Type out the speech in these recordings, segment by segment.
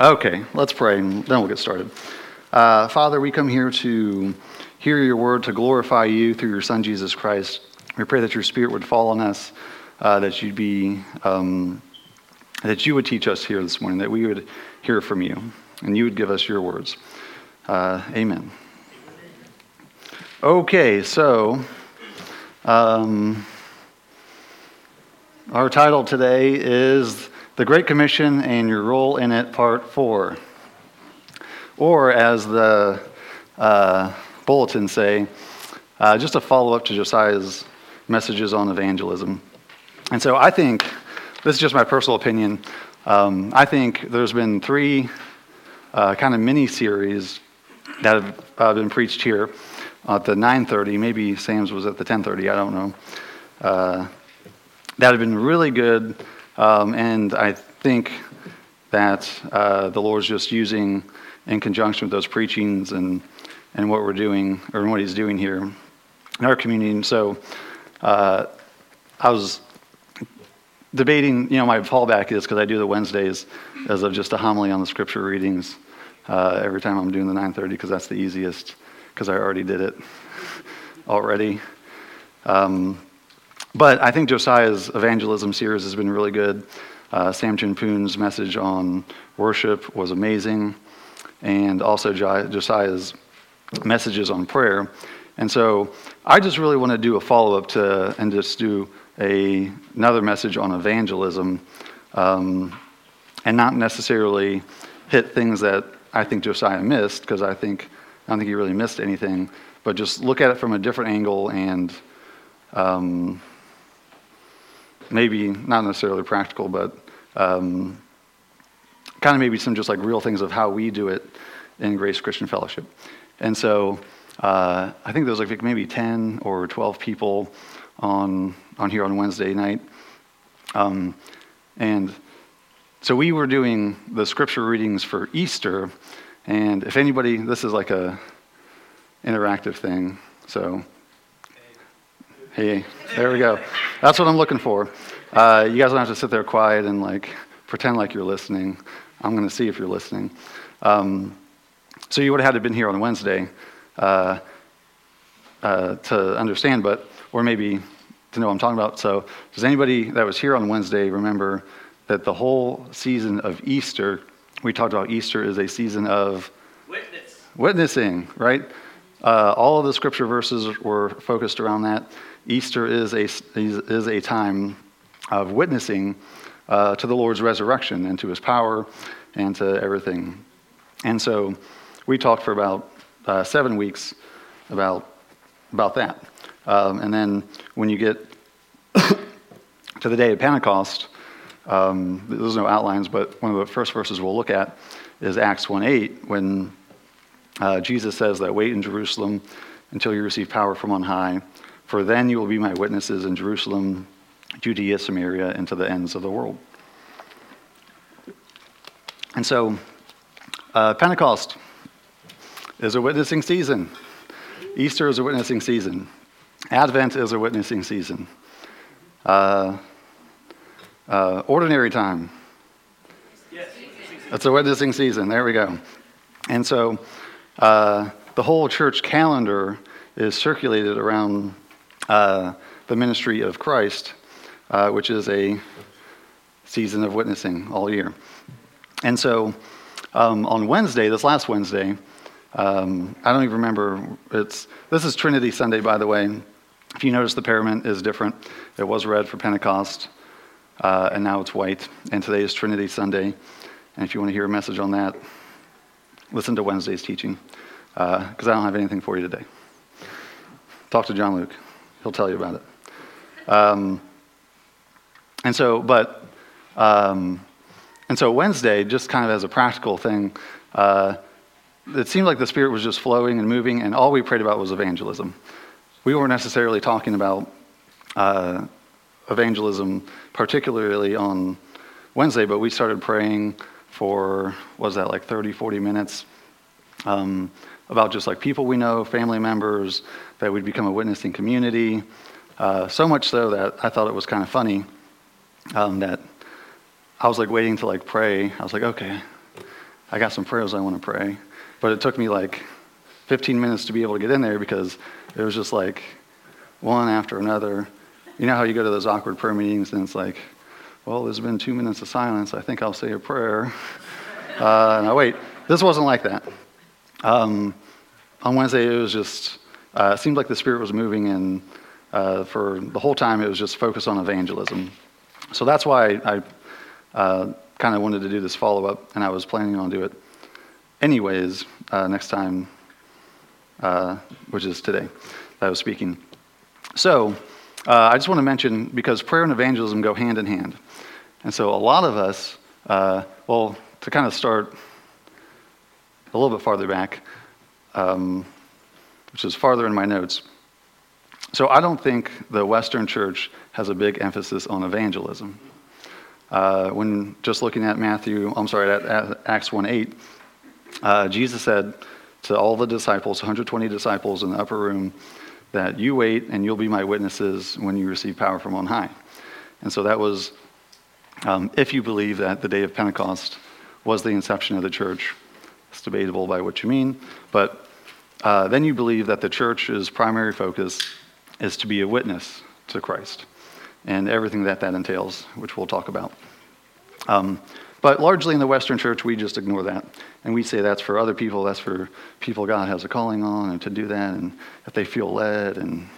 Okay, let's pray and then we'll get started. Uh, Father, we come here to hear your word, to glorify you through your Son, Jesus Christ. We pray that your Spirit would fall on us, uh, that you'd be, um, that you would teach us here this morning, that we would hear from you, and you would give us your words. Uh, amen. Okay, so um, our title today is The Great Commission and Your Role in It, Part 4. Or, as the uh, bulletins say, uh, just a follow up to Josiah's messages on evangelism. And so I think, this is just my personal opinion, um, I think there's been three uh, kind of mini series that have uh, been preached here at the 9:30. Maybe Sam's was at the 10:30. I don't know. Uh, that have been really good, um, and I think that uh, the Lord's just using in conjunction with those preachings and and what we're doing or what He's doing here in our community. And so uh, I was debating. You know, my fallback is because I do the Wednesdays as of just a homily on the scripture readings uh, every time I'm doing the 9:30 because that's the easiest because I already did it already. Um, but I think Josiah's evangelism series has been really good. Uh, Sam Chin Poon's message on worship was amazing, and also Josiah's messages on prayer. And so I just really want to do a follow up to and just do a, another message on evangelism um, and not necessarily hit things that I think Josiah missed because I think I don't think he really missed anything, but just look at it from a different angle and um, maybe not necessarily practical, but um, kind of maybe some just like real things of how we do it in Grace Christian Fellowship. And so uh, I think there was like maybe 10 or 12 people on, on here on Wednesday night. Um, and so we were doing the scripture readings for Easter. And if anybody, this is like a interactive thing. So, hey, there we go. That's what I'm looking for. Uh, you guys don't have to sit there quiet and like pretend like you're listening. I'm going to see if you're listening. Um, so you would have had to have been here on Wednesday uh, uh, to understand, but or maybe to know what I'm talking about. So does anybody that was here on Wednesday remember that the whole season of Easter we talked about Easter is a season of Witness. witnessing, right? Uh, all of the scripture verses were focused around that. Easter is a, is a time of witnessing uh, to the Lord's resurrection and to his power and to everything. And so we talked for about uh, seven weeks about, about that. Um, and then when you get to the day of Pentecost, um, there's no outlines, but one of the first verses we'll look at is Acts 1 8, when uh, Jesus says that wait in Jerusalem until you receive power from on high, for then you will be my witnesses in Jerusalem, Judea, Samaria, and to the ends of the world. And so, uh, Pentecost is a witnessing season. Easter is a witnessing season. Advent is a witnessing season. Uh, uh, ordinary time. Yes. It's a witnessing season. There we go. And so uh, the whole church calendar is circulated around uh, the ministry of Christ, uh, which is a season of witnessing all year. And so um, on Wednesday, this last Wednesday, um, I don't even remember. It's this is Trinity Sunday, by the way. If you notice, the parament is different. It was red for Pentecost uh, and now it's white. And today is Trinity Sunday. And if you want to hear a message on that, listen to Wednesday's teaching, because uh, I don't have anything for you today. Talk to John Luke, he'll tell you about it. Um, and so, but, um, and so Wednesday, just kind of as a practical thing, uh, it seemed like the Spirit was just flowing and moving, and all we prayed about was evangelism. We weren't necessarily talking about uh, evangelism, particularly on Wednesday, but we started praying for, was that like 30, 40 minutes um, about just like people we know, family members, that we'd become a witnessing community. Uh, so much so that I thought it was kind of funny um, that I was like waiting to like pray. I was like, okay, I got some prayers I want to pray. But it took me like 15 minutes to be able to get in there because it was just like one after another. You know how you go to those awkward prayer meetings and it's like, well, there's been two minutes of silence. I think I'll say a prayer. Uh, now, wait, this wasn't like that. Um, on Wednesday, it was just, uh, it seemed like the Spirit was moving, and uh, for the whole time, it was just focused on evangelism. So that's why I uh, kind of wanted to do this follow up, and I was planning on do it anyways uh, next time, uh, which is today that I was speaking. So uh, I just want to mention because prayer and evangelism go hand in hand. And so a lot of us, well, to kind of start a little bit farther back, um, which is farther in my notes. So I don't think the Western church has a big emphasis on evangelism. Uh, when just looking at Matthew, I'm sorry, at, at Acts 1 8, uh, Jesus said to all the disciples, 120 disciples in the upper room, that you wait and you'll be my witnesses when you receive power from on high. And so that was um, if you believe that the day of Pentecost was the inception of the church. It's debatable by what you mean, but uh, then you believe that the church's primary focus is to be a witness to Christ and everything that that entails, which we'll talk about. Um, but largely in the Western church, we just ignore that. And we say that's for other people, that's for people God has a calling on, and to do that, and if they feel led, and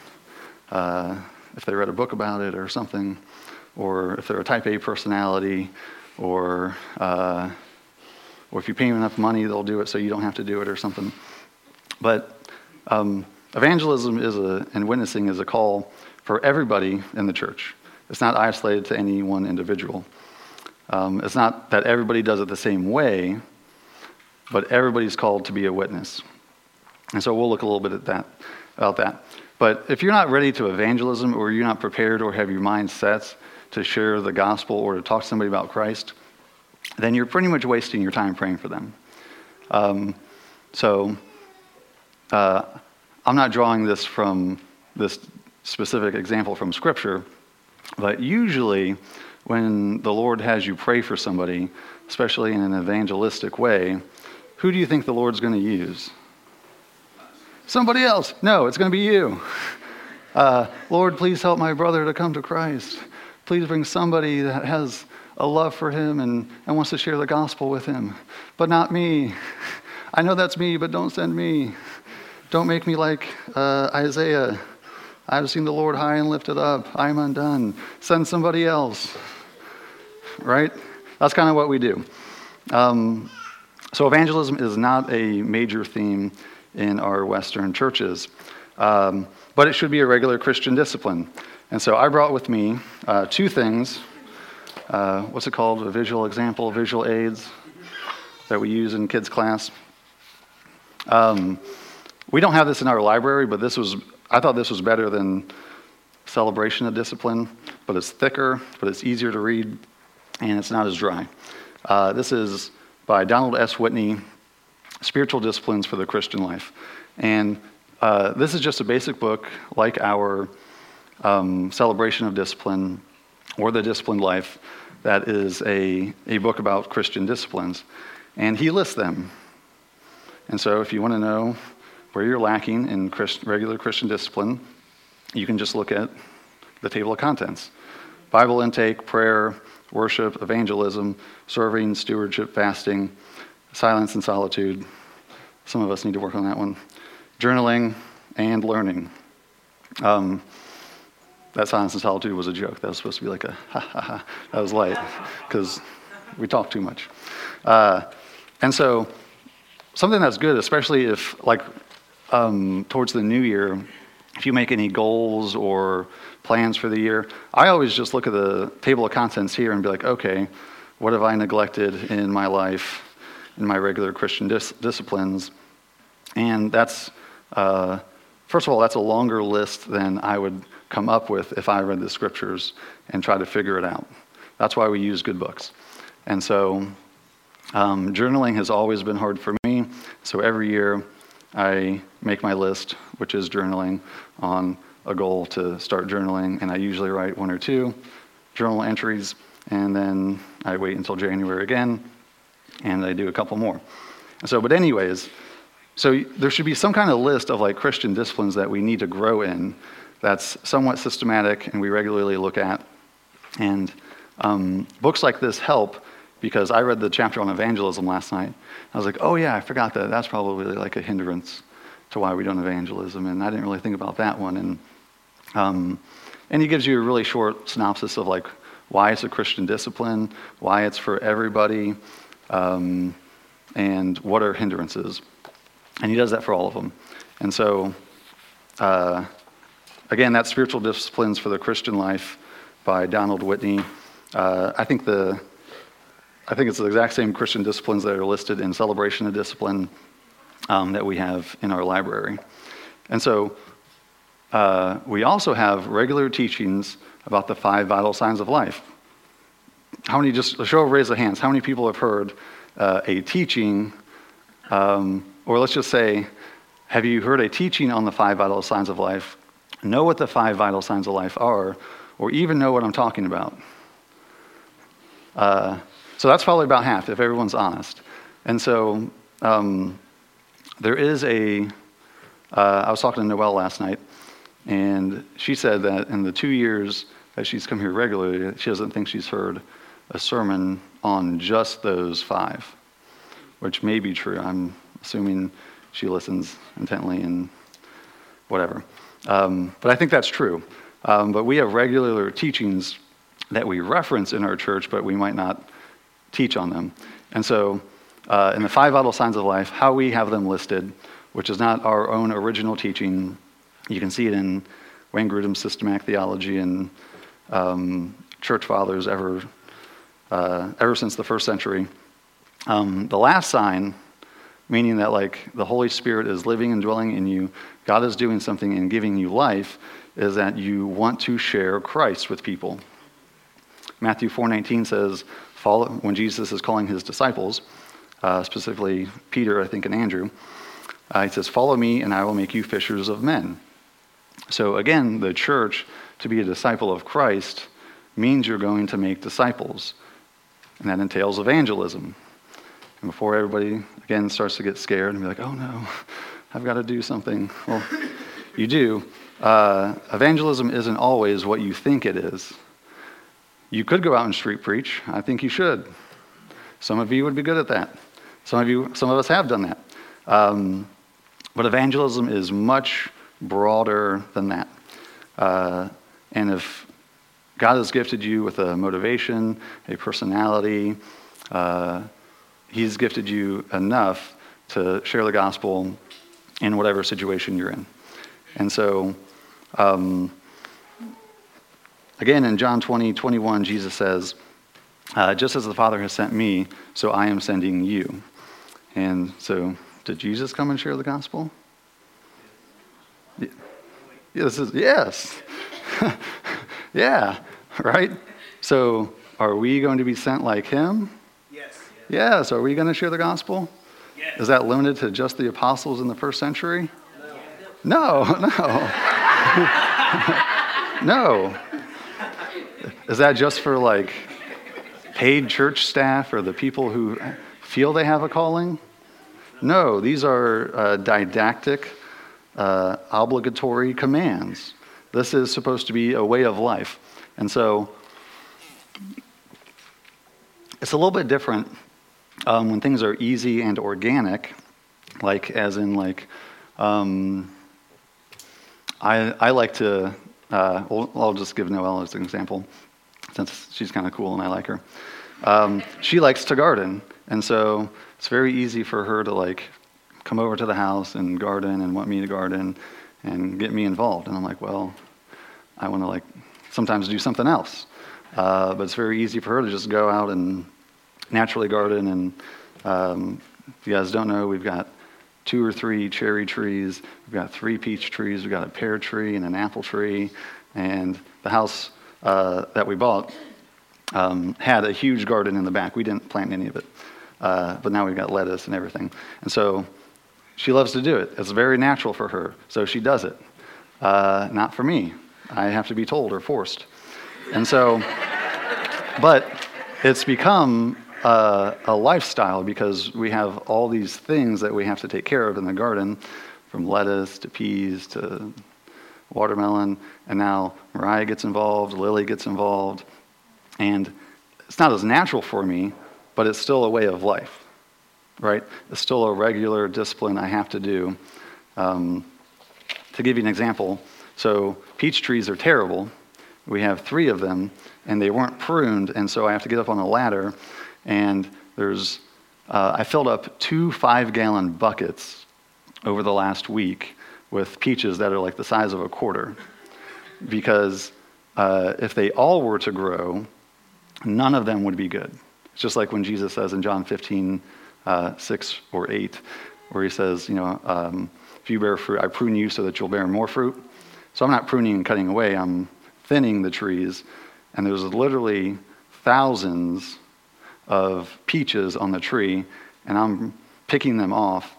uh, if they read a book about it or something, or if they're a type A personality, or uh, or if you pay them enough money, they'll do it so you don't have to do it or something. But um, evangelism is a, and witnessing is a call for everybody in the church. It's not isolated to any one individual. Um, it's not that everybody does it the same way, but everybody's called to be a witness. And so we'll look a little bit at that, about that. But if you're not ready to evangelism, or you're not prepared, or have your mind set to share the gospel, or to talk to somebody about Christ, then you're pretty much wasting your time praying for them. Um, so uh, I'm not drawing this from this specific example from Scripture, but usually when the Lord has you pray for somebody, especially in an evangelistic way, who do you think the Lord's going to use? Somebody else. No, it's going to be you. Uh, Lord, please help my brother to come to Christ. Please bring somebody that has a love for him and, and wants to share the gospel with him. But not me. I know that's me, but don't send me. Don't make me like uh, Isaiah. I've seen the Lord high and lifted up. I'm undone. Send somebody else. Right? That's kind of what we do. Um, so, evangelism is not a major theme in our Western churches, um, but it should be a regular Christian discipline. And so, I brought with me uh, two things uh, what's it called? A visual example, visual aids that we use in kids' class. Um, we don't have this in our library, but this was, I thought this was better than Celebration of Discipline, but it's thicker, but it's easier to read, and it's not as dry. Uh, this is by Donald S. Whitney, Spiritual Disciplines for the Christian Life. And uh, this is just a basic book like our um, Celebration of Discipline or The Disciplined Life that is a, a book about Christian disciplines. And he lists them. And so if you want to know where you're lacking in Christ, regular Christian discipline, you can just look at the table of contents Bible intake, prayer, worship, evangelism, serving, stewardship, fasting, silence and solitude. Some of us need to work on that one. Journaling and learning. Um, that silence and solitude was a joke. That was supposed to be like a ha ha ha. That was light because we talk too much. Uh, and so, something that's good, especially if, like, um, towards the new year, if you make any goals or plans for the year, I always just look at the table of contents here and be like, okay, what have I neglected in my life, in my regular Christian dis- disciplines? And that's, uh, first of all, that's a longer list than I would come up with if I read the scriptures and try to figure it out. That's why we use good books. And so um, journaling has always been hard for me. So every year I make my list, which is journaling, on a goal to start journaling. And I usually write one or two journal entries. And then I wait until January again and I do a couple more. So, but anyways, so there should be some kind of list of like Christian disciplines that we need to grow in that's somewhat systematic and we regularly look at. And um, books like this help because I read the chapter on evangelism last night. I was like, oh yeah, I forgot that. That's probably like a hindrance to why we don't evangelism, and I didn't really think about that one. And um, and he gives you a really short synopsis of like why it's a Christian discipline, why it's for everybody, um, and what are hindrances. And he does that for all of them. And so, uh, again, that's Spiritual Disciplines for the Christian Life by Donald Whitney. Uh, I think the I think it's the exact same Christian disciplines that are listed in Celebration of Discipline um, that we have in our library. And so uh, we also have regular teachings about the five vital signs of life. How many, just a show of raise of hands, how many people have heard uh, a teaching, um, or let's just say, have you heard a teaching on the five vital signs of life, know what the five vital signs of life are, or even know what I'm talking about? Uh, so that's probably about half, if everyone's honest. And so um, there is a. Uh, I was talking to Noelle last night, and she said that in the two years that she's come here regularly, she doesn't think she's heard a sermon on just those five, which may be true. I'm assuming she listens intently and whatever. Um, but I think that's true. Um, but we have regular teachings that we reference in our church, but we might not teach on them. And so, uh, in the five vital signs of life, how we have them listed, which is not our own original teaching, you can see it in Wayne Grudem's systematic theology and um, church fathers ever, uh, ever since the first century. Um, the last sign, meaning that like the Holy Spirit is living and dwelling in you, God is doing something and giving you life, is that you want to share Christ with people. Matthew 4:19 says, follow, when Jesus is calling his disciples, uh, specifically Peter, I think, and Andrew, uh, he says, Follow me, and I will make you fishers of men. So again, the church, to be a disciple of Christ, means you're going to make disciples. And that entails evangelism. And before everybody, again, starts to get scared and be like, oh no, I've got to do something. Well, you do. Uh, evangelism isn't always what you think it is. You could go out and street preach. I think you should. Some of you would be good at that. Some of you, some of us have done that. Um, but evangelism is much broader than that. Uh, and if God has gifted you with a motivation, a personality, uh, He's gifted you enough to share the gospel in whatever situation you're in. And so, um, Again, in John 20, 21, Jesus says, uh, Just as the Father has sent me, so I am sending you. And so, did Jesus come and share the gospel? Yeah, this is, yes. yeah, right? So, are we going to be sent like him? Yes. Yes. Are we going to share the gospel? Is that limited to just the apostles in the first century? No, no. no. Is that just for like paid church staff or the people who feel they have a calling? No, these are uh, didactic, uh, obligatory commands. This is supposed to be a way of life. And so it's a little bit different um, when things are easy and organic, like as in like, um, I, I like to, uh, well, I'll just give Noelle as an example since she's kind of cool and I like her. Um, she likes to garden, and so it's very easy for her to like come over to the house and garden and want me to garden and get me involved. And I'm like, well, I want to like sometimes do something else. Uh, but it's very easy for her to just go out and naturally garden. And um, if you guys don't know, we've got two or three cherry trees, we've got three peach trees, we've got a pear tree and an apple tree, and the house uh, that we bought um, had a huge garden in the back. We didn't plant any of it, uh, but now we've got lettuce and everything. And so she loves to do it. It's very natural for her, so she does it. Uh, not for me. I have to be told or forced. And so, but it's become a, a lifestyle because we have all these things that we have to take care of in the garden, from lettuce to peas to watermelon, and now Mariah gets involved, Lily gets involved, and it's not as natural for me, but it's still a way of life, right? It's still a regular discipline I have to do. Um, to give you an example, so peach trees are terrible. We have three of them, and they weren't pruned, and so I have to get up on a ladder, and there's, uh, I filled up two five gallon buckets over the last week with peaches that are like the size of a quarter. Because uh, if they all were to grow, none of them would be good. It's just like when Jesus says in John 15, uh, 6 or 8, where he says, you know, um, if you bear fruit, I prune you so that you'll bear more fruit. So I'm not pruning and cutting away, I'm thinning the trees. And there's literally thousands of peaches on the tree, and I'm picking them off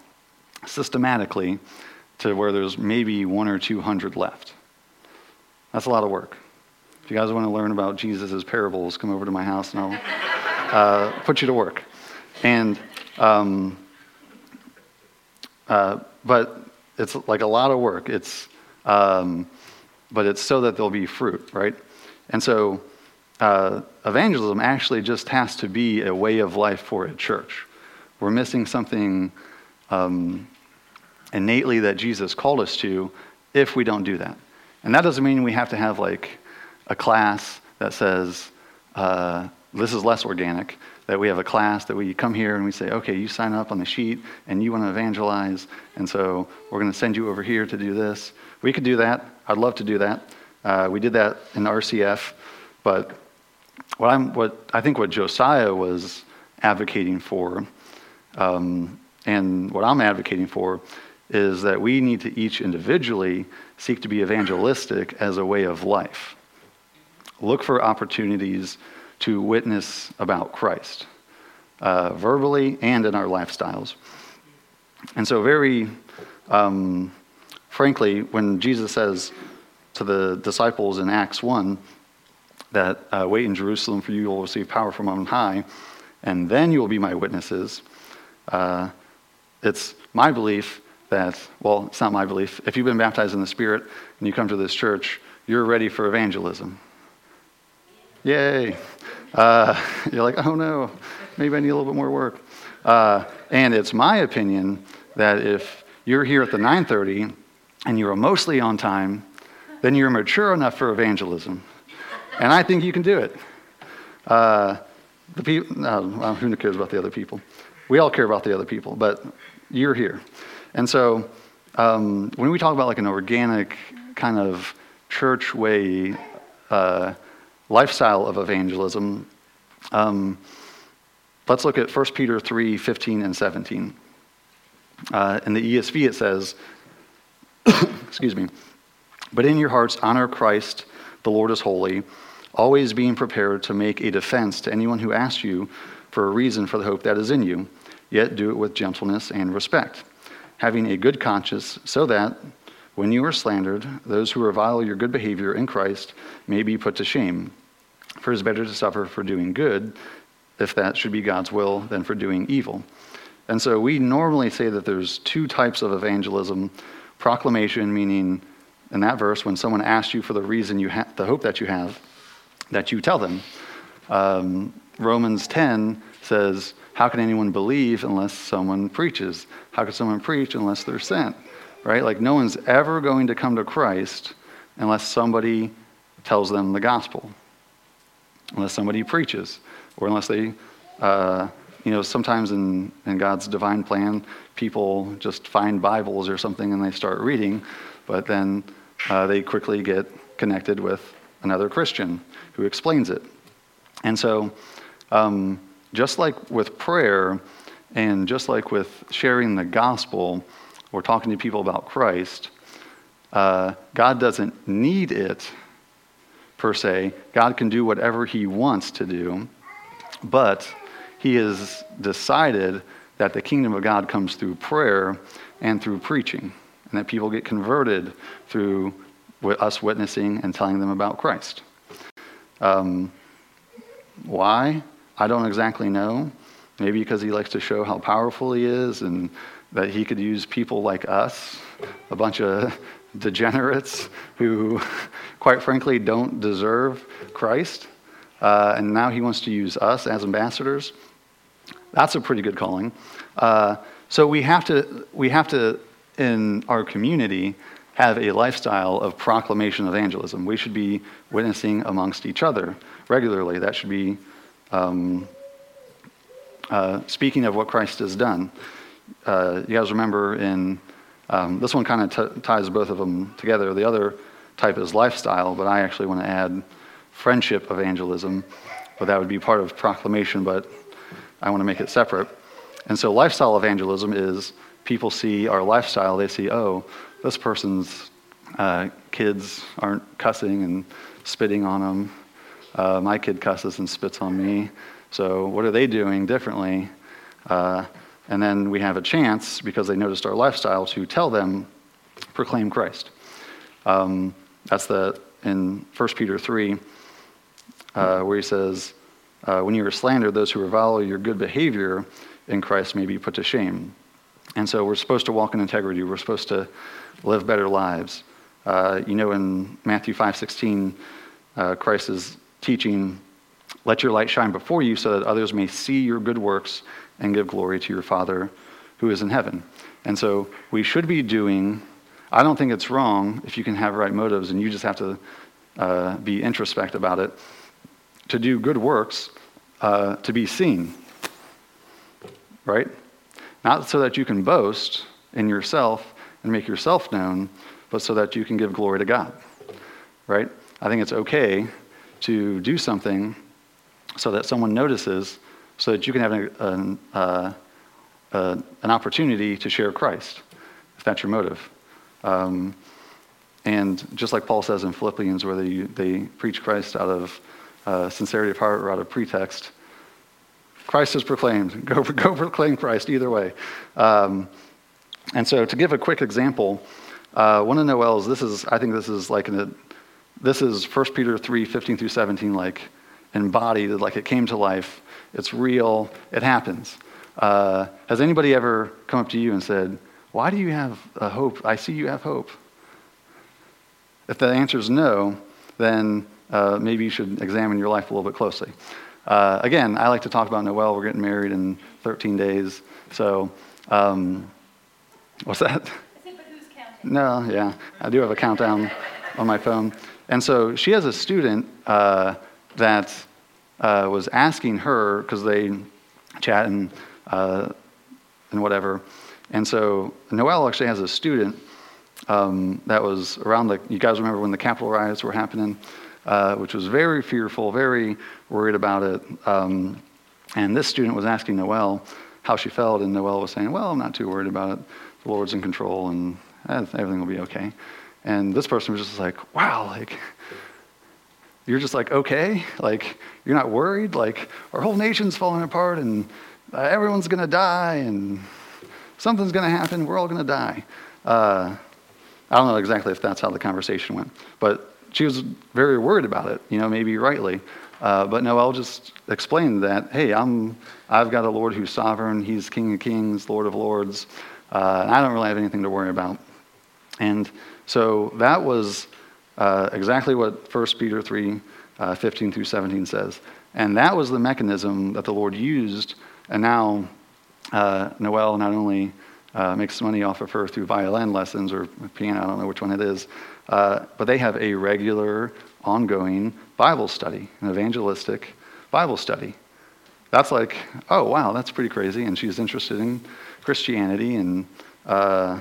systematically to where there's maybe one or two hundred left. That's a lot of work. If you guys want to learn about Jesus' parables, come over to my house and I'll uh, put you to work. And, um, uh, but it's like a lot of work. It's, um, but it's so that there'll be fruit, right? And so uh, evangelism actually just has to be a way of life for a church. We're missing something um, innately that Jesus called us to if we don't do that. And that doesn't mean we have to have like a class that says, uh, this is less organic, that we have a class that we come here and we say, okay, you sign up on the sheet and you want to evangelize, and so we're going to send you over here to do this. We could do that. I'd love to do that. Uh, we did that in RCF, but what, I'm, what I think what Josiah was advocating for, um, and what I'm advocating for, is that we need to each individually seek to be evangelistic as a way of life. Look for opportunities to witness about Christ, uh, verbally and in our lifestyles. And so, very um, frankly, when Jesus says to the disciples in Acts 1 that uh, wait in Jerusalem for you will receive power from on high, and then you will be my witnesses, uh, it's my belief that, well, it's not my belief. If you've been baptized in the Spirit and you come to this church, you're ready for evangelism. Yay. Uh, you're like, oh no, maybe I need a little bit more work. Uh, and it's my opinion that if you're here at the 9:30 and you're mostly on time, then you're mature enough for evangelism. And I think you can do it. Uh, the people, uh, who cares about the other people? We all care about the other people, but you're here. And so um, when we talk about like an organic kind of church way uh, lifestyle of evangelism, um, let's look at 1 Peter 3 15 and 17. Uh, in the ESV, it says, excuse me, but in your hearts honor Christ, the Lord is holy, always being prepared to make a defense to anyone who asks you for a reason for the hope that is in you, yet do it with gentleness and respect having a good conscience, so that when you are slandered, those who revile your good behavior in Christ may be put to shame. For it is better to suffer for doing good, if that should be God's will, than for doing evil. And so we normally say that there's two types of evangelism proclamation, meaning in that verse, when someone asks you for the reason you have, the hope that you have, that you tell them. Um, Romans 10 says, how can anyone believe unless someone preaches? How can someone preach unless they're sent? Right? Like, no one's ever going to come to Christ unless somebody tells them the gospel, unless somebody preaches, or unless they, uh, you know, sometimes in, in God's divine plan, people just find Bibles or something and they start reading, but then uh, they quickly get connected with another Christian who explains it. And so, um, just like with prayer, and just like with sharing the gospel or talking to people about Christ, uh, God doesn't need it per se. God can do whatever He wants to do, but He has decided that the kingdom of God comes through prayer and through preaching, and that people get converted through us witnessing and telling them about Christ. Um, why? I don't exactly know. Maybe because he likes to show how powerful he is and that he could use people like us, a bunch of degenerates who, quite frankly, don't deserve Christ. Uh, and now he wants to use us as ambassadors. That's a pretty good calling. Uh, so we have to, we have to, in our community, have a lifestyle of proclamation evangelism. We should be witnessing amongst each other regularly. That should be um, uh, speaking of what Christ has done. Uh, you guys remember in um, this one kind of t- ties both of them together. The other type is lifestyle, but I actually want to add friendship evangelism, but that would be part of proclamation, but I want to make it separate. And so, lifestyle evangelism is people see our lifestyle, they see, oh, this person's uh, kids aren't cussing and spitting on them. Uh, my kid cusses and spits on me. So, what are they doing differently? Uh, and then we have a chance, because they noticed our lifestyle, to tell them, proclaim Christ. Um, that's the in 1 Peter 3, uh, where he says, uh, When you are slandered, those who revile your good behavior in Christ may be put to shame. And so we're supposed to walk in integrity. We're supposed to live better lives. Uh, you know, in Matthew 5:16, uh, Christ is teaching, "Let your light shine before you, so that others may see your good works and give glory to your Father who is in heaven." And so we should be doing. I don't think it's wrong if you can have right motives, and you just have to uh, be introspect about it. To do good works, uh, to be seen, right? Not so that you can boast in yourself and make yourself known, but so that you can give glory to God, right? I think it's okay to do something so that someone notices, so that you can have an, an, uh, uh, an opportunity to share Christ, if that's your motive. Um, and just like Paul says in Philippians, where they, they preach Christ out of uh, sincerity of heart or out of pretext, Christ is proclaimed. Go, go proclaim Christ either way. Um, and so, to give a quick example, uh, one of Noel's, this is, I think this is like, an, this is 1 Peter 3 15 through 17, like embodied, like it came to life. It's real, it happens. Uh, has anybody ever come up to you and said, Why do you have a hope? I see you have hope. If the answer is no, then uh, maybe you should examine your life a little bit closely. Uh, again, I like to talk about Noel. We're getting married in 13 days. So, um, what's that? No, yeah. I do have a countdown on my phone. And so she has a student uh, that uh, was asking her, because they chat and, uh, and whatever. And so Noel actually has a student um, that was around the, you guys remember when the Capitol riots were happening? Uh, which was very fearful, very worried about it. Um, and this student was asking Noel how she felt, and Noel was saying, Well, I'm not too worried about it. The Lord's in control, and eh, everything will be okay. And this person was just like, Wow, like, you're just like, okay? Like, you're not worried? Like, our whole nation's falling apart, and uh, everyone's to die, and something's to happen. We're all to die. Uh, I don't know exactly if that's how the conversation went, but she was very worried about it, you know, maybe rightly. Uh, but Noel just explained that, hey, I'm, I've got a Lord who's sovereign. He's King of Kings, Lord of Lords. Uh, I don't really have anything to worry about. And so that was uh, exactly what 1 Peter 3 uh, 15 through 17 says. And that was the mechanism that the Lord used. And now uh, Noel not only uh, makes money off of her through violin lessons or piano, I don't know which one it is, uh, but they have a regular, ongoing Bible study, an evangelistic Bible study. That's like, oh, wow, that's pretty crazy. And she's interested in Christianity. And uh,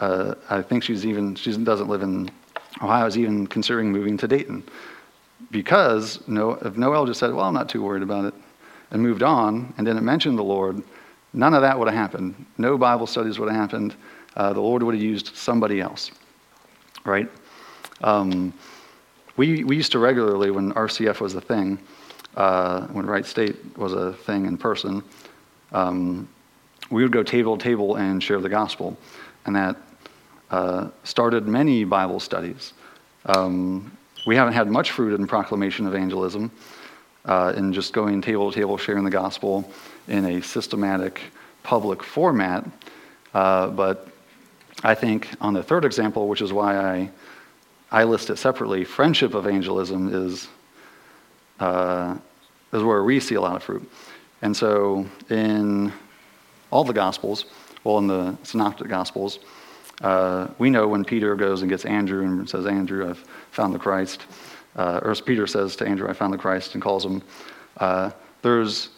uh, I think she's even, she doesn't live in Ohio, is even considering moving to Dayton. Because no, if Noel just said, well, I'm not too worried about it, and moved on and didn't mention the Lord, none of that would have happened. No Bible studies would have happened. Uh, the Lord would have used somebody else right? Um, we, we used to regularly, when RCF was a thing, uh, when Wright State was a thing in person, um, we would go table to table and share the gospel. And that uh, started many Bible studies. Um, we haven't had much fruit in proclamation evangelism, uh, in just going table to table sharing the gospel in a systematic public format. Uh, but I think on the third example, which is why I, I list it separately, friendship evangelism is, uh, is where we see a lot of fruit. And so in all the Gospels, well, in the Synoptic Gospels, uh, we know when Peter goes and gets Andrew and says, Andrew, I've found the Christ. Uh, or as Peter says to Andrew, I found the Christ, and calls him. Uh, there's,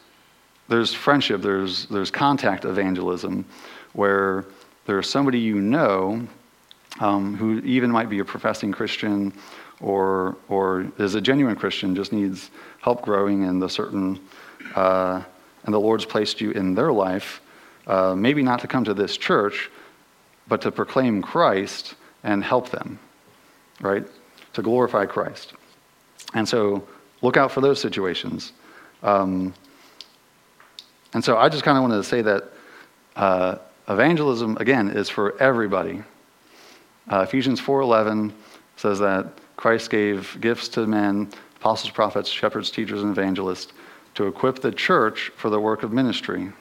there's friendship, there's, there's contact evangelism, where there's somebody you know um, who even might be a professing Christian or, or is a genuine Christian, just needs help growing in the certain, uh, and the Lord's placed you in their life, uh, maybe not to come to this church, but to proclaim Christ and help them, right? To glorify Christ. And so look out for those situations. Um, and so I just kind of wanted to say that uh, evangelism, again, is for everybody. Uh, Ephesians 4.11 says that Christ gave gifts to men, apostles, prophets, shepherds, teachers, and evangelists to equip the church for the work of ministry.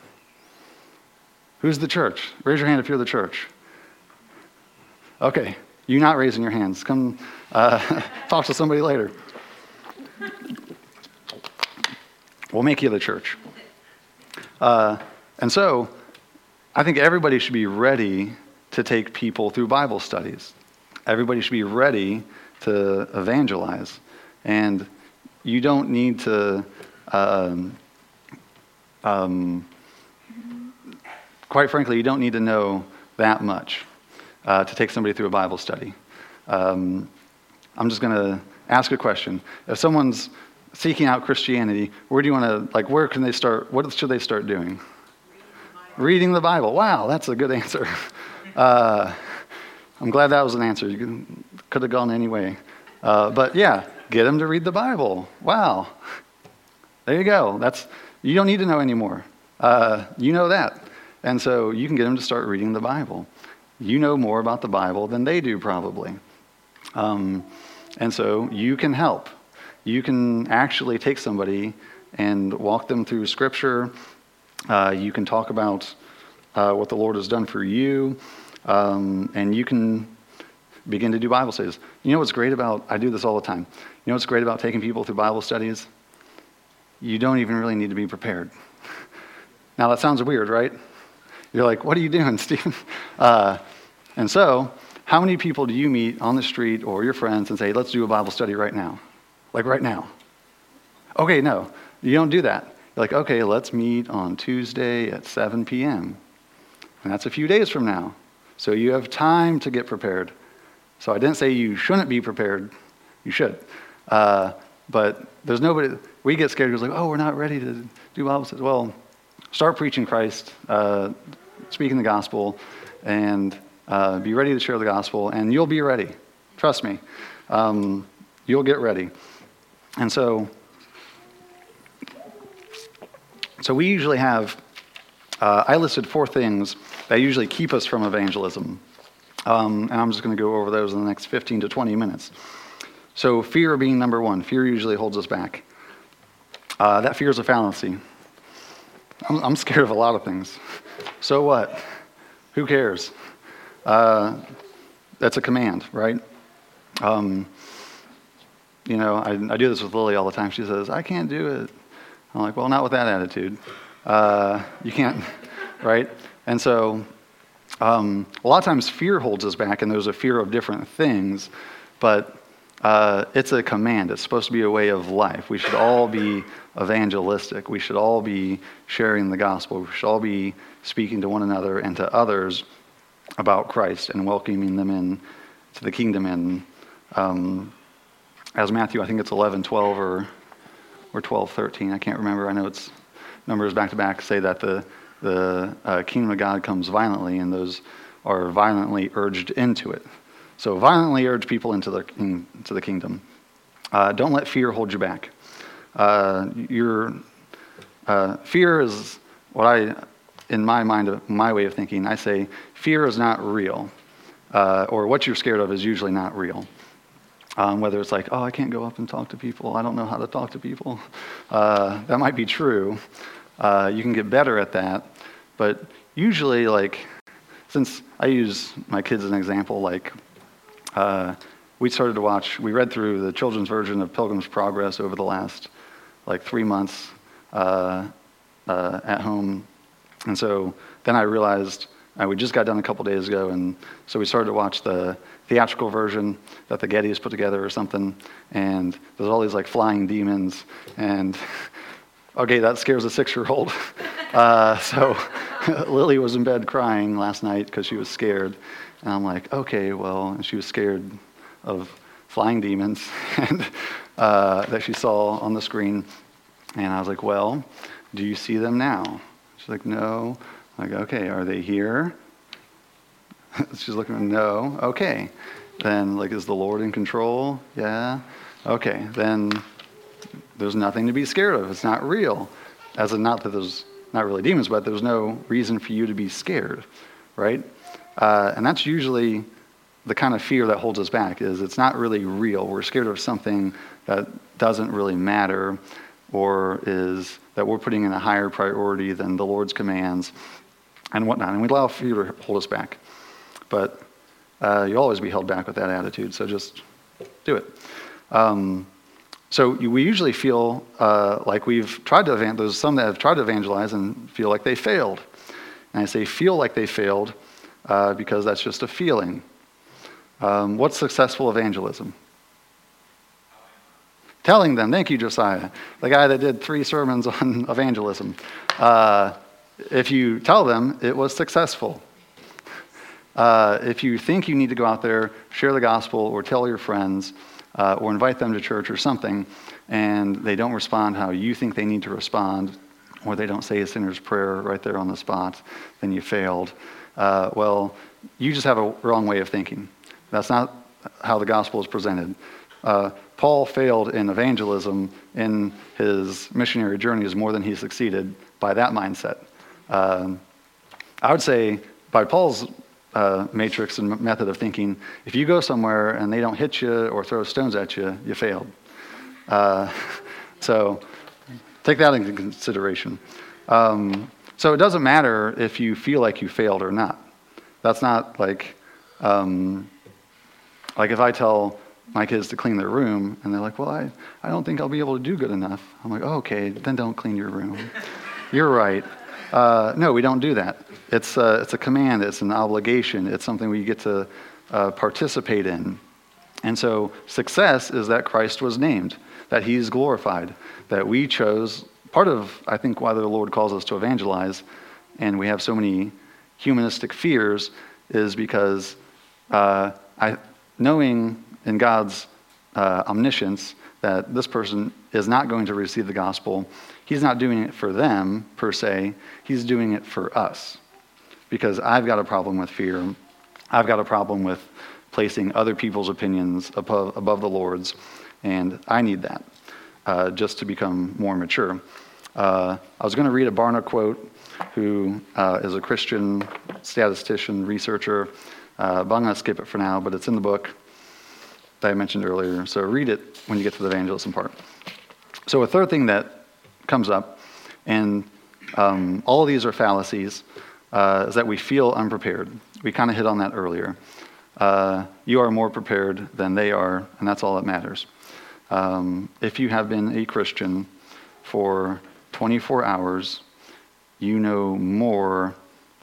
Who's the church? Raise your hand if you're the church. Okay, you're not raising your hands. Come uh, talk to somebody later. We'll make you the church. Uh, and so, I think everybody should be ready to take people through Bible studies. Everybody should be ready to evangelize. And you don't need to, um, um, quite frankly, you don't need to know that much uh, to take somebody through a Bible study. Um, I'm just going to ask a question. If someone's seeking out Christianity, where do you want to, like, where can they start? What should they start doing? Reading the Bible. Wow, that's a good answer. Uh, I'm glad that was an answer. You could have gone any way. Uh, but yeah, get them to read the Bible. Wow. There you go. That's, you don't need to know anymore. Uh, you know that. And so you can get them to start reading the Bible. You know more about the Bible than they do, probably. Um, and so you can help. You can actually take somebody and walk them through Scripture. Uh, you can talk about uh, what the Lord has done for you, um, and you can begin to do Bible studies. You know what's great about, I do this all the time. You know what's great about taking people through Bible studies? You don't even really need to be prepared. Now, that sounds weird, right? You're like, what are you doing, Stephen? Uh, and so, how many people do you meet on the street or your friends and say, let's do a Bible study right now? Like right now. Okay, no, you don't do that. You're like, okay, let's meet on Tuesday at 7 p.m. And that's a few days from now. So you have time to get prepared. So I didn't say you shouldn't be prepared. You should. Uh, but there's nobody, we get scared because like, oh, we're not ready to do Bible studies. Well, start preaching Christ, uh, speaking the gospel, and uh, be ready to share the gospel, and you'll be ready. Trust me. Um, you'll get ready. And so, so we usually have, uh, I listed four things that usually keep us from evangelism. Um, and I'm just going to go over those in the next 15 to 20 minutes. So, fear being number one, fear usually holds us back. Uh, that fear is a fallacy. I'm, I'm, scared of a lot of things. So what? Who cares? Uh, that's a command, right? Um, you know, I, I, do this with Lily all the time. She says, I can't do it. I'm like, well, not with that attitude. Uh, you can't, right? And so um, a lot of times fear holds us back, and there's a fear of different things, but uh, it's a command. It's supposed to be a way of life. We should all be evangelistic. We should all be sharing the gospel. We should all be speaking to one another and to others about Christ and welcoming them in to the kingdom. And um, as Matthew, I think it's 11, 12, or, or 12, 13. I can't remember. I know it's numbers back to back say that the, the uh, kingdom of God comes violently, and those are violently urged into it. So, violently urge people into the, into the kingdom. Uh, don't let fear hold you back. Uh, your uh, fear is what I, in my mind, my way of thinking, I say fear is not real, uh, or what you're scared of is usually not real. Um, whether it's like, oh, I can't go up and talk to people, I don't know how to talk to people. Uh, that might be true. Uh, you can get better at that. But usually, like, since I use my kids as an example, like, uh, we started to watch, we read through the children's version of Pilgrim's Progress over the last like three months uh, uh, at home. And so then I realized uh, we just got done a couple days ago, and so we started to watch the theatrical version that the Gettys put together or something. And there's all these like flying demons, and okay, that scares a six-year-old. Uh, so Lily was in bed crying last night because she was scared, and I'm like, okay, well, and she was scared of flying demons and uh, that she saw on the screen. And I was like, well, do you see them now? She's like, no. I go, okay, are they here? She's looking, no. Okay. Then, like, is the Lord in control? Yeah. Okay. Then there's nothing to be scared of. It's not real. As in, not that there's not really demons, but there's no reason for you to be scared, right? Uh, and that's usually the kind of fear that holds us back is it's not really real. We're scared of something that doesn't really matter or is that we're putting in a higher priority than the Lord's commands and whatnot. And we allow fear to hold us back. But uh, you'll always be held back with that attitude, so just do it. Um, so we usually feel uh, like we've tried to evangelize. There's some that have tried to evangelize and feel like they failed. And I say feel like they failed uh, because that's just a feeling. Um, what's successful evangelism? Telling them. Thank you, Josiah, the guy that did three sermons on evangelism. Uh, if you tell them, it was successful. Uh, if you think you need to go out there, share the gospel, or tell your friends, uh, or invite them to church or something, and they don't respond how you think they need to respond, or they don't say a sinner's prayer right there on the spot, then you failed. Uh, well, you just have a wrong way of thinking. That's not how the gospel is presented. Uh, Paul failed in evangelism in his missionary journeys more than he succeeded by that mindset. Um, I would say by Paul's uh, matrix and method of thinking, if you go somewhere and they don't hit you or throw stones at you, you failed. Uh, so take that into consideration. Um, so it doesn't matter if you feel like you failed or not. That's not like um, like if I tell my kids to clean their room and they're like, well, I, I don't think I'll be able to do good enough. I'm like, oh, okay, then don't clean your room. You're right. Uh, no, we don't do that. It's a, it's a command, it's an obligation, it's something we get to uh, participate in. And so success is that Christ was named, that he's glorified, that we chose. Part of, I think, why the Lord calls us to evangelize, and we have so many humanistic fears, is because uh, I, knowing in God's uh, omniscience that this person is not going to receive the gospel, he's not doing it for them per se, he's doing it for us. Because I've got a problem with fear, I've got a problem with placing other people's opinions above, above the Lord's, and I need that uh, just to become more mature. Uh, I was going to read a Barna quote, who uh, is a Christian statistician, researcher, uh, but I'm going to skip it for now, but it's in the book that I mentioned earlier. So read it when you get to the evangelism part. So, a third thing that comes up, and um, all these are fallacies, uh, is that we feel unprepared. We kind of hit on that earlier. Uh, you are more prepared than they are, and that's all that matters. Um, if you have been a Christian for 24 hours, you know more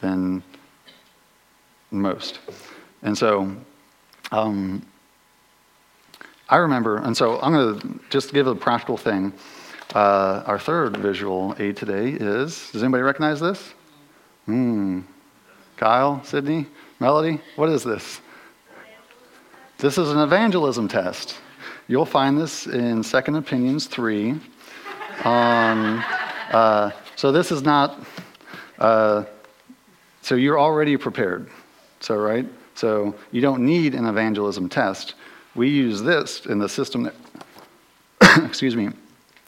than most. And so um, I remember, and so I'm going to just give a practical thing. Uh, our third visual aid today is does anybody recognize this? Hmm. Kyle, Sydney, Melody, what is this? This is an evangelism test. You'll find this in Second Opinions 3. On, uh, so this is not, uh, so you're already prepared. So, right? So you don't need an evangelism test. We use this in the system that, excuse me,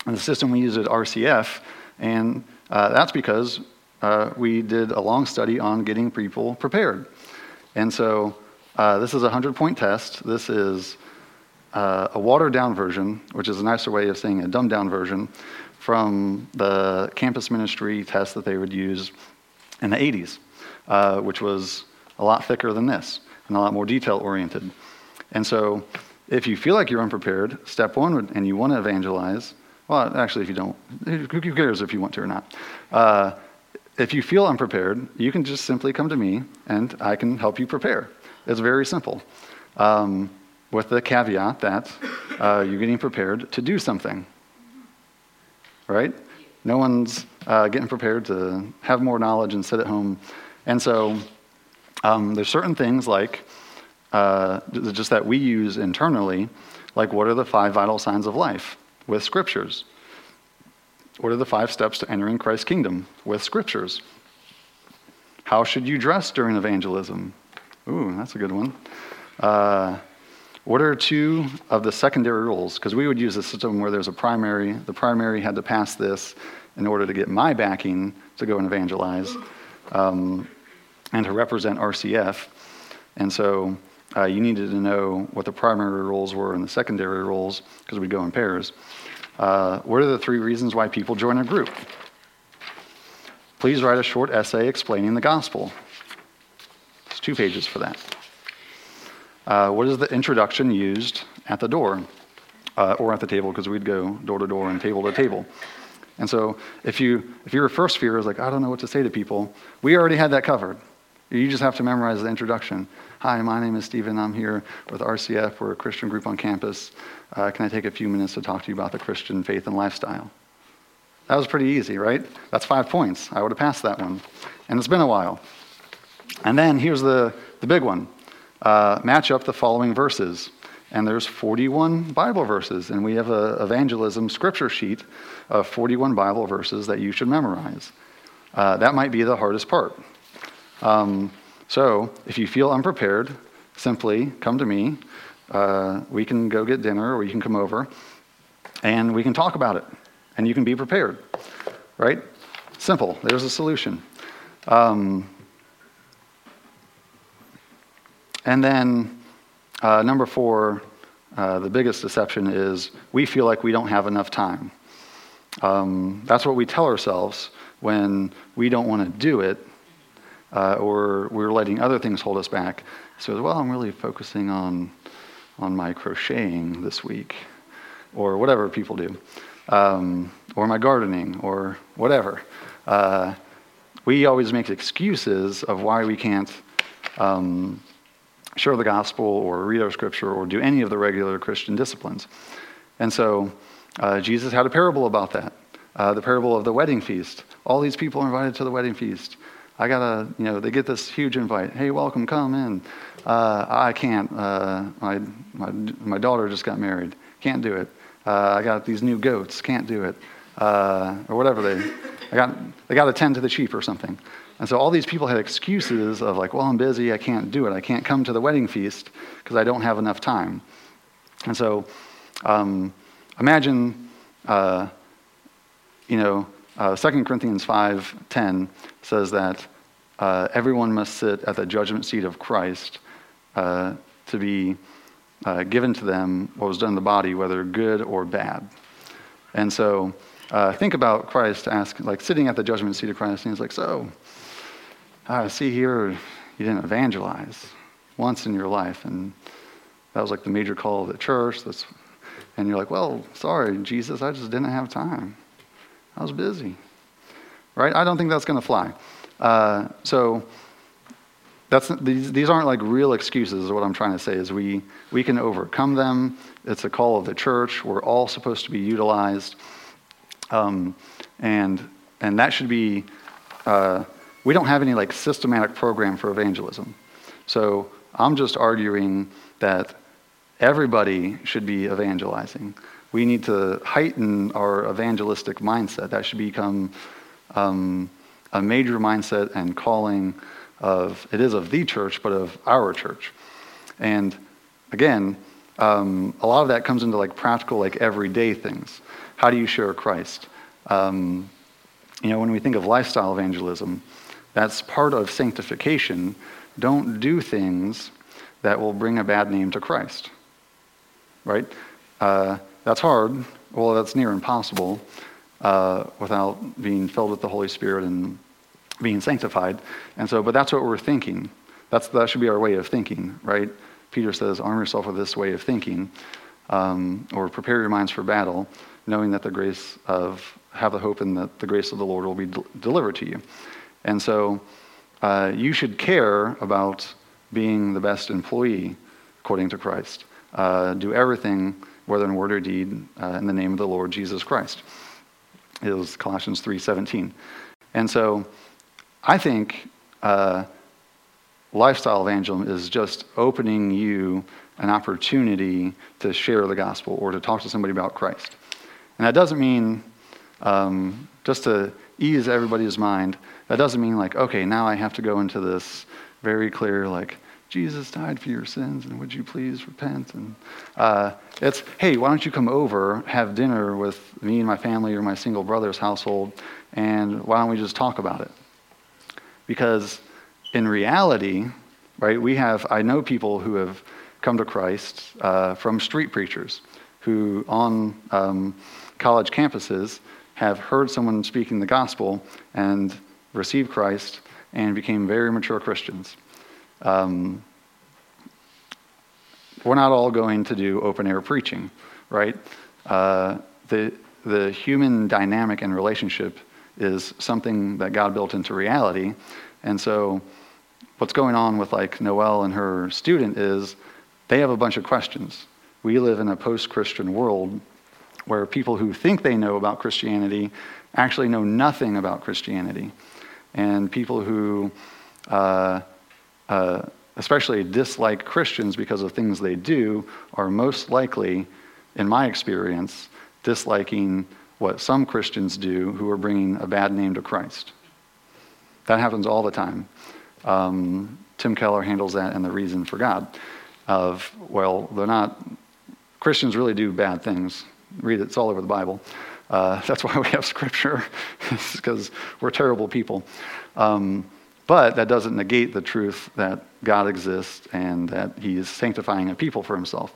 in the system we use at RCF, and uh, that's because uh, we did a long study on getting people prepared. And so uh, this is a 100 point test. This is uh, a watered down version, which is a nicer way of saying a dumbed down version, from the campus ministry test that they would use in the 80s, uh, which was a lot thicker than this and a lot more detail oriented. And so, if you feel like you're unprepared, step one, would, and you want to evangelize, well, actually, if you don't, who cares if you want to or not? Uh, if you feel unprepared, you can just simply come to me and I can help you prepare. It's very simple. Um, with the caveat that uh, you're getting prepared to do something. Right? No one's uh, getting prepared to have more knowledge and sit at home. And so um, there's certain things like uh, just that we use internally, like what are the five vital signs of life with scriptures? What are the five steps to entering Christ's kingdom with scriptures? How should you dress during evangelism? Ooh, that's a good one. Uh, what are two of the secondary rules? Because we would use a system where there's a primary. The primary had to pass this in order to get my backing to go and evangelize um, and to represent RCF. And so uh, you needed to know what the primary roles were and the secondary roles because we'd go in pairs. Uh, what are the three reasons why people join a group? Please write a short essay explaining the gospel. It's two pages for that. Uh, what is the introduction used at the door uh, or at the table? Because we'd go door to door and table to table. And so if, you, if your first fear is like, I don't know what to say to people, we already had that covered. You just have to memorize the introduction. Hi, my name is Stephen. I'm here with RCF. We're a Christian group on campus. Uh, can I take a few minutes to talk to you about the Christian faith and lifestyle? That was pretty easy, right? That's five points. I would have passed that one. And it's been a while. And then here's the, the big one uh, match up the following verses. And there's 41 Bible verses, and we have an evangelism scripture sheet of 41 Bible verses that you should memorize. Uh, that might be the hardest part. Um, so if you feel unprepared, simply come to me. Uh, we can go get dinner, or you can come over, and we can talk about it, and you can be prepared. Right? Simple. There's a solution. Um, and then uh, number four, uh, the biggest deception is we feel like we don't have enough time. Um, that's what we tell ourselves when we don't want to do it uh, or we're letting other things hold us back. So, well, I'm really focusing on, on my crocheting this week or whatever people do, um, or my gardening or whatever. Uh, we always make excuses of why we can't um, share the gospel or read our scripture or do any of the regular Christian disciplines. And so uh, Jesus had a parable about that uh, the parable of the wedding feast. All these people are invited to the wedding feast. I gotta, you know, they get this huge invite. Hey, welcome, come in. Uh, I can't. Uh, my, my, my daughter just got married. Can't do it. Uh, I got these new goats. Can't do it. Uh, or whatever they, I got, they got to tend to the sheep or something. And so all these people had excuses of like, well, I'm busy, I can't do it. I can't come to the wedding feast because I don't have enough time. And so um, imagine, uh, you know, uh, 2 Corinthians 5.10 says that uh, everyone must sit at the judgment seat of Christ uh, to be uh, given to them what was done in the body, whether good or bad. And so uh, think about Christ ask, like sitting at the judgment seat of Christ, and he's like, so see here, you didn't evangelize once in your life. And that was like the major call of the church. That's, and you're like, well, sorry, Jesus, I just didn't have time. I was busy. Right? I don't think that's going to fly. Uh, so that's, these, these aren't like real excuses, what I'm trying to say, is we, we can overcome them. It's a call of the church. We're all supposed to be utilized. Um, and, and that should be uh, we don't have any like systematic program for evangelism. So I'm just arguing that everybody should be evangelizing. We need to heighten our evangelistic mindset. That should become um, a major mindset and calling of, it is of the church, but of our church. And again, um, a lot of that comes into like practical, like everyday things. How do you share Christ? Um, you know, when we think of lifestyle evangelism, that's part of sanctification. Don't do things that will bring a bad name to Christ. right? Uh, that's hard. Well, that's near impossible uh, without being filled with the Holy Spirit and being sanctified. And so, but that's what we're thinking. That's, that should be our way of thinking, right? Peter says, arm yourself with this way of thinking, um, or prepare your minds for battle, knowing that the grace of, have the hope and that the grace of the Lord will be del- delivered to you. And so, uh, you should care about being the best employee according to Christ. Uh, do everything, whether in word or deed, uh, in the name of the Lord Jesus Christ. Was Colossians 3:17. And so I think uh, lifestyle evangelism is just opening you an opportunity to share the gospel or to talk to somebody about Christ. And that doesn't mean, um, just to ease everybody's mind, that doesn't mean like, okay, now I have to go into this very clear, like, Jesus died for your sins, and would you please repent? And uh, it's, hey, why don't you come over, have dinner with me and my family or my single brother's household, and why don't we just talk about it? Because in reality, right, we have, I know people who have come to Christ uh, from street preachers who on um, college campuses have heard someone speaking the gospel and received Christ and became very mature Christians. Um, we're not all going to do open air preaching, right? Uh, the, the human dynamic and relationship is something that God built into reality. And so, what's going on with like Noelle and her student is they have a bunch of questions. We live in a post Christian world where people who think they know about Christianity actually know nothing about Christianity. And people who uh, uh, especially dislike Christians because of things they do, are most likely, in my experience, disliking what some Christians do who are bringing a bad name to Christ. That happens all the time. Um, Tim Keller handles that in The Reason for God of, well, they're not, Christians really do bad things. Read it, it's all over the Bible. Uh, that's why we have scripture, because we're terrible people. Um, but that doesn't negate the truth that God exists and that He is sanctifying a people for Himself.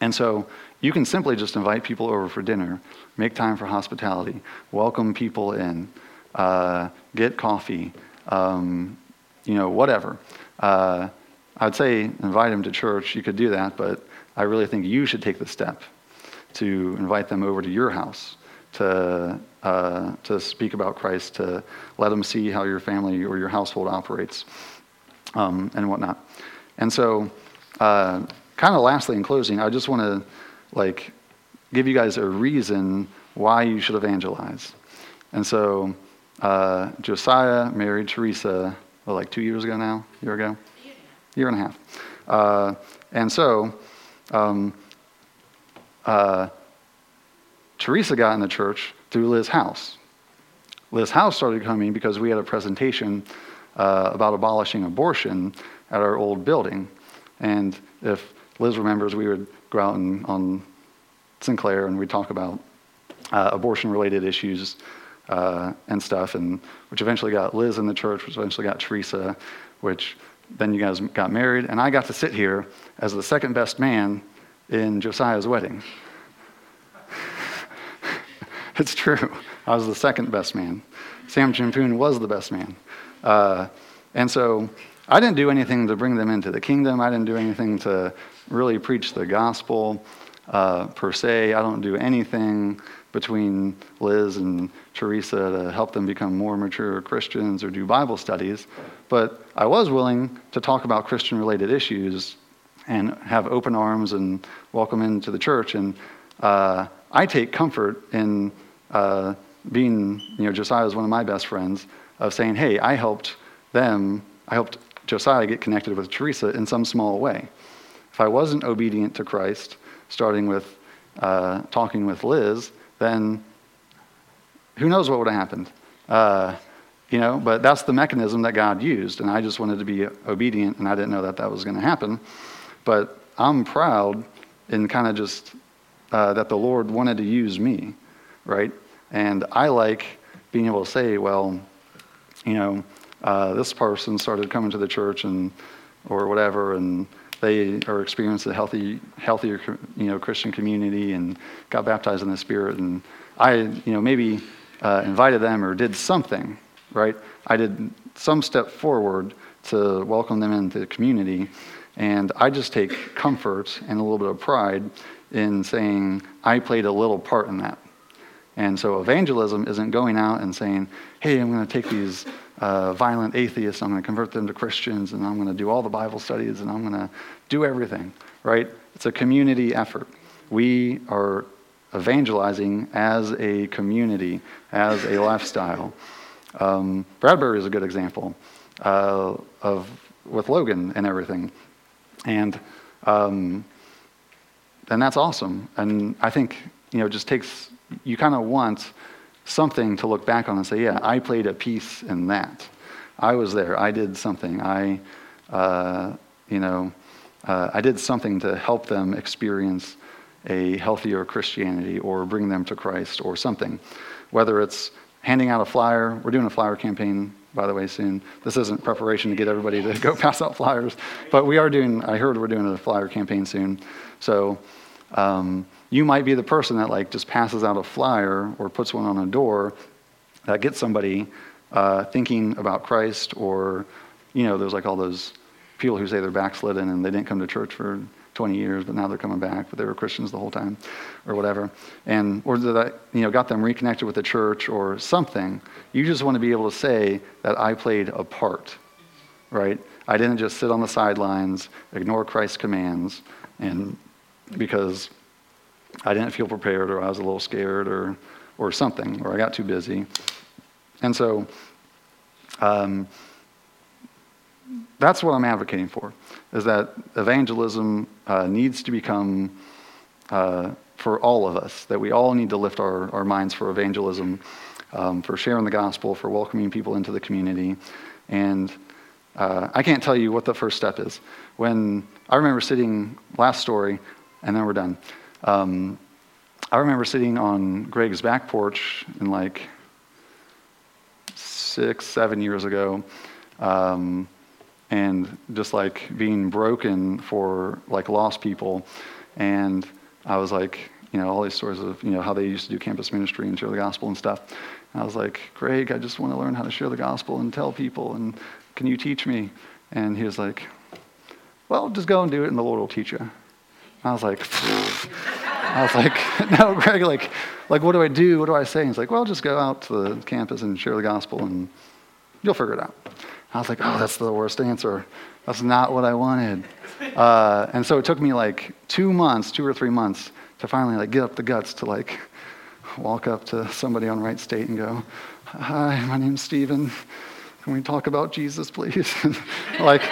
And so you can simply just invite people over for dinner, make time for hospitality, welcome people in, uh, get coffee, um, you know, whatever. Uh, I'd say invite them to church. You could do that, but I really think you should take the step to invite them over to your house to uh, to speak about Christ, to let them see how your family or your household operates, um, and whatnot. And so, uh, kind of lastly, in closing, I just want to like give you guys a reason why you should evangelize. And so, uh, Josiah married Teresa well, like two years ago now, year ago, year and a half. Uh, and so. Um, uh, Teresa got in the church through Liz House. Liz House started coming because we had a presentation uh, about abolishing abortion at our old building. And if Liz remembers, we would go out and, on Sinclair and we'd talk about uh, abortion related issues uh, and stuff, and which eventually got Liz in the church, which eventually got Teresa, which then you guys got married. And I got to sit here as the second best man in Josiah's wedding. it's true. I was the second best man. Sam Chimpoon was the best man. Uh, and so I didn't do anything to bring them into the kingdom. I didn't do anything to really preach the gospel uh, per se. I don't do anything between Liz and Teresa to help them become more mature Christians or do Bible studies. But I was willing to talk about Christian related issues and have open arms and welcome into the church. And uh, I take comfort in uh, being, you know, Josiah is one of my best friends, of saying, hey, I helped them, I helped Josiah get connected with Teresa in some small way. If I wasn't obedient to Christ, starting with uh, talking with Liz, then who knows what would have happened? Uh, you know, but that's the mechanism that God used, and I just wanted to be obedient, and I didn't know that that was going to happen. But I'm proud in kind of just uh, that the Lord wanted to use me, right? And I like being able to say, well, you know, uh, this person started coming to the church and or whatever, and they or experienced a healthy, healthier, you know, Christian community and got baptized in the Spirit. And I, you know, maybe uh, invited them or did something, right? I did some step forward to welcome them into the community. And I just take comfort and a little bit of pride in saying I played a little part in that. And so evangelism isn't going out and saying, hey, I'm going to take these uh, violent atheists, I'm going to convert them to Christians, and I'm going to do all the Bible studies, and I'm going to do everything, right? It's a community effort. We are evangelizing as a community, as a lifestyle. Um, Bradbury is a good example uh, of with Logan and everything, and um, and that's awesome. And I think you know, it just takes you kind of want something to look back on and say, yeah, I played a piece in that. I was there. I did something. I, uh, you know, uh, I did something to help them experience a healthier Christianity or bring them to Christ or something. Whether it's handing out a flyer, we're doing a flyer campaign, by the way, soon. This isn't preparation to get everybody to go pass out flyers, but we are doing, I heard we're doing a flyer campaign soon. So, um, you might be the person that like just passes out a flyer or puts one on a door that gets somebody uh, thinking about Christ or, you know, there's like all those people who say they're backslidden and they didn't come to church for 20 years, but now they're coming back, but they were Christians the whole time, or whatever. And or that you know got them reconnected with the church or something. You just want to be able to say that I played a part, right? I didn't just sit on the sidelines, ignore Christ's commands, and because I didn't feel prepared or I was a little scared or, or something, or I got too busy. And so um, that's what I'm advocating for, is that evangelism uh, needs to become uh, for all of us, that we all need to lift our, our minds for evangelism, um, for sharing the gospel, for welcoming people into the community. And uh, I can't tell you what the first step is. When I remember sitting, last story, and then we're done. Um, I remember sitting on Greg's back porch in like six, seven years ago, um, and just like being broken for like lost people. And I was like, you know, all these stories of, you know, how they used to do campus ministry and share the gospel and stuff. And I was like, Greg, I just want to learn how to share the gospel and tell people, and can you teach me? And he was like, well, just go and do it, and the Lord will teach you. I was like, I was like, no, Greg, like, like, what do I do? What do I say? And he's like, well, just go out to the campus and share the gospel and you'll figure it out. I was like, oh, that's the worst answer. That's not what I wanted. Uh, and so it took me like two months, two or three months, to finally like get up the guts to like walk up to somebody on Wright State and go, hi, my name's Stephen. Can we talk about Jesus, please? like,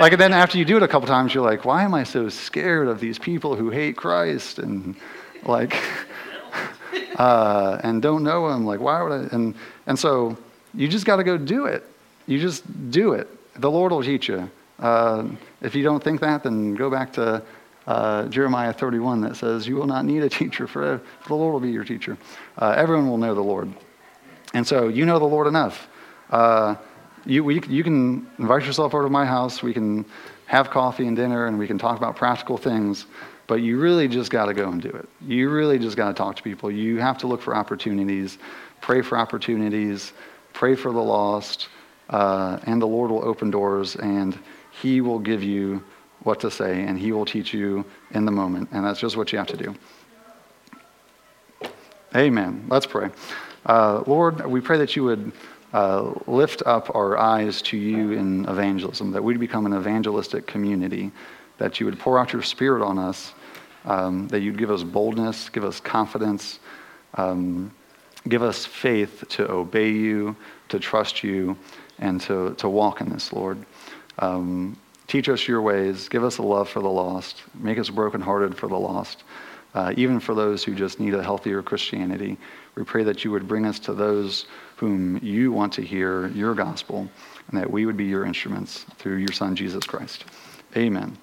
like, and then after you do it a couple times, you're like, why am I so scared of these people who hate Christ and like, uh, and don't know him? Like, why would I? And, and so you just got to go do it. You just do it. The Lord will teach you. Uh, if you don't think that, then go back to uh, Jeremiah 31 that says, You will not need a teacher, for the Lord will be your teacher. Uh, everyone will know the Lord. And so you know the Lord enough. Uh, you, we, you can invite yourself over to my house. We can have coffee and dinner and we can talk about practical things. But you really just got to go and do it. You really just got to talk to people. You have to look for opportunities, pray for opportunities, pray for the lost, uh, and the Lord will open doors and He will give you what to say and He will teach you in the moment. And that's just what you have to do. Amen. Let's pray. Uh, Lord, we pray that you would uh, lift up our eyes to you in evangelism, that we'd become an evangelistic community, that you would pour out your spirit on us, um, that you'd give us boldness, give us confidence, um, give us faith to obey you, to trust you, and to, to walk in this, Lord. Um, teach us your ways, give us a love for the lost, make us brokenhearted for the lost. Uh, even for those who just need a healthier Christianity. We pray that you would bring us to those whom you want to hear your gospel, and that we would be your instruments through your Son, Jesus Christ. Amen.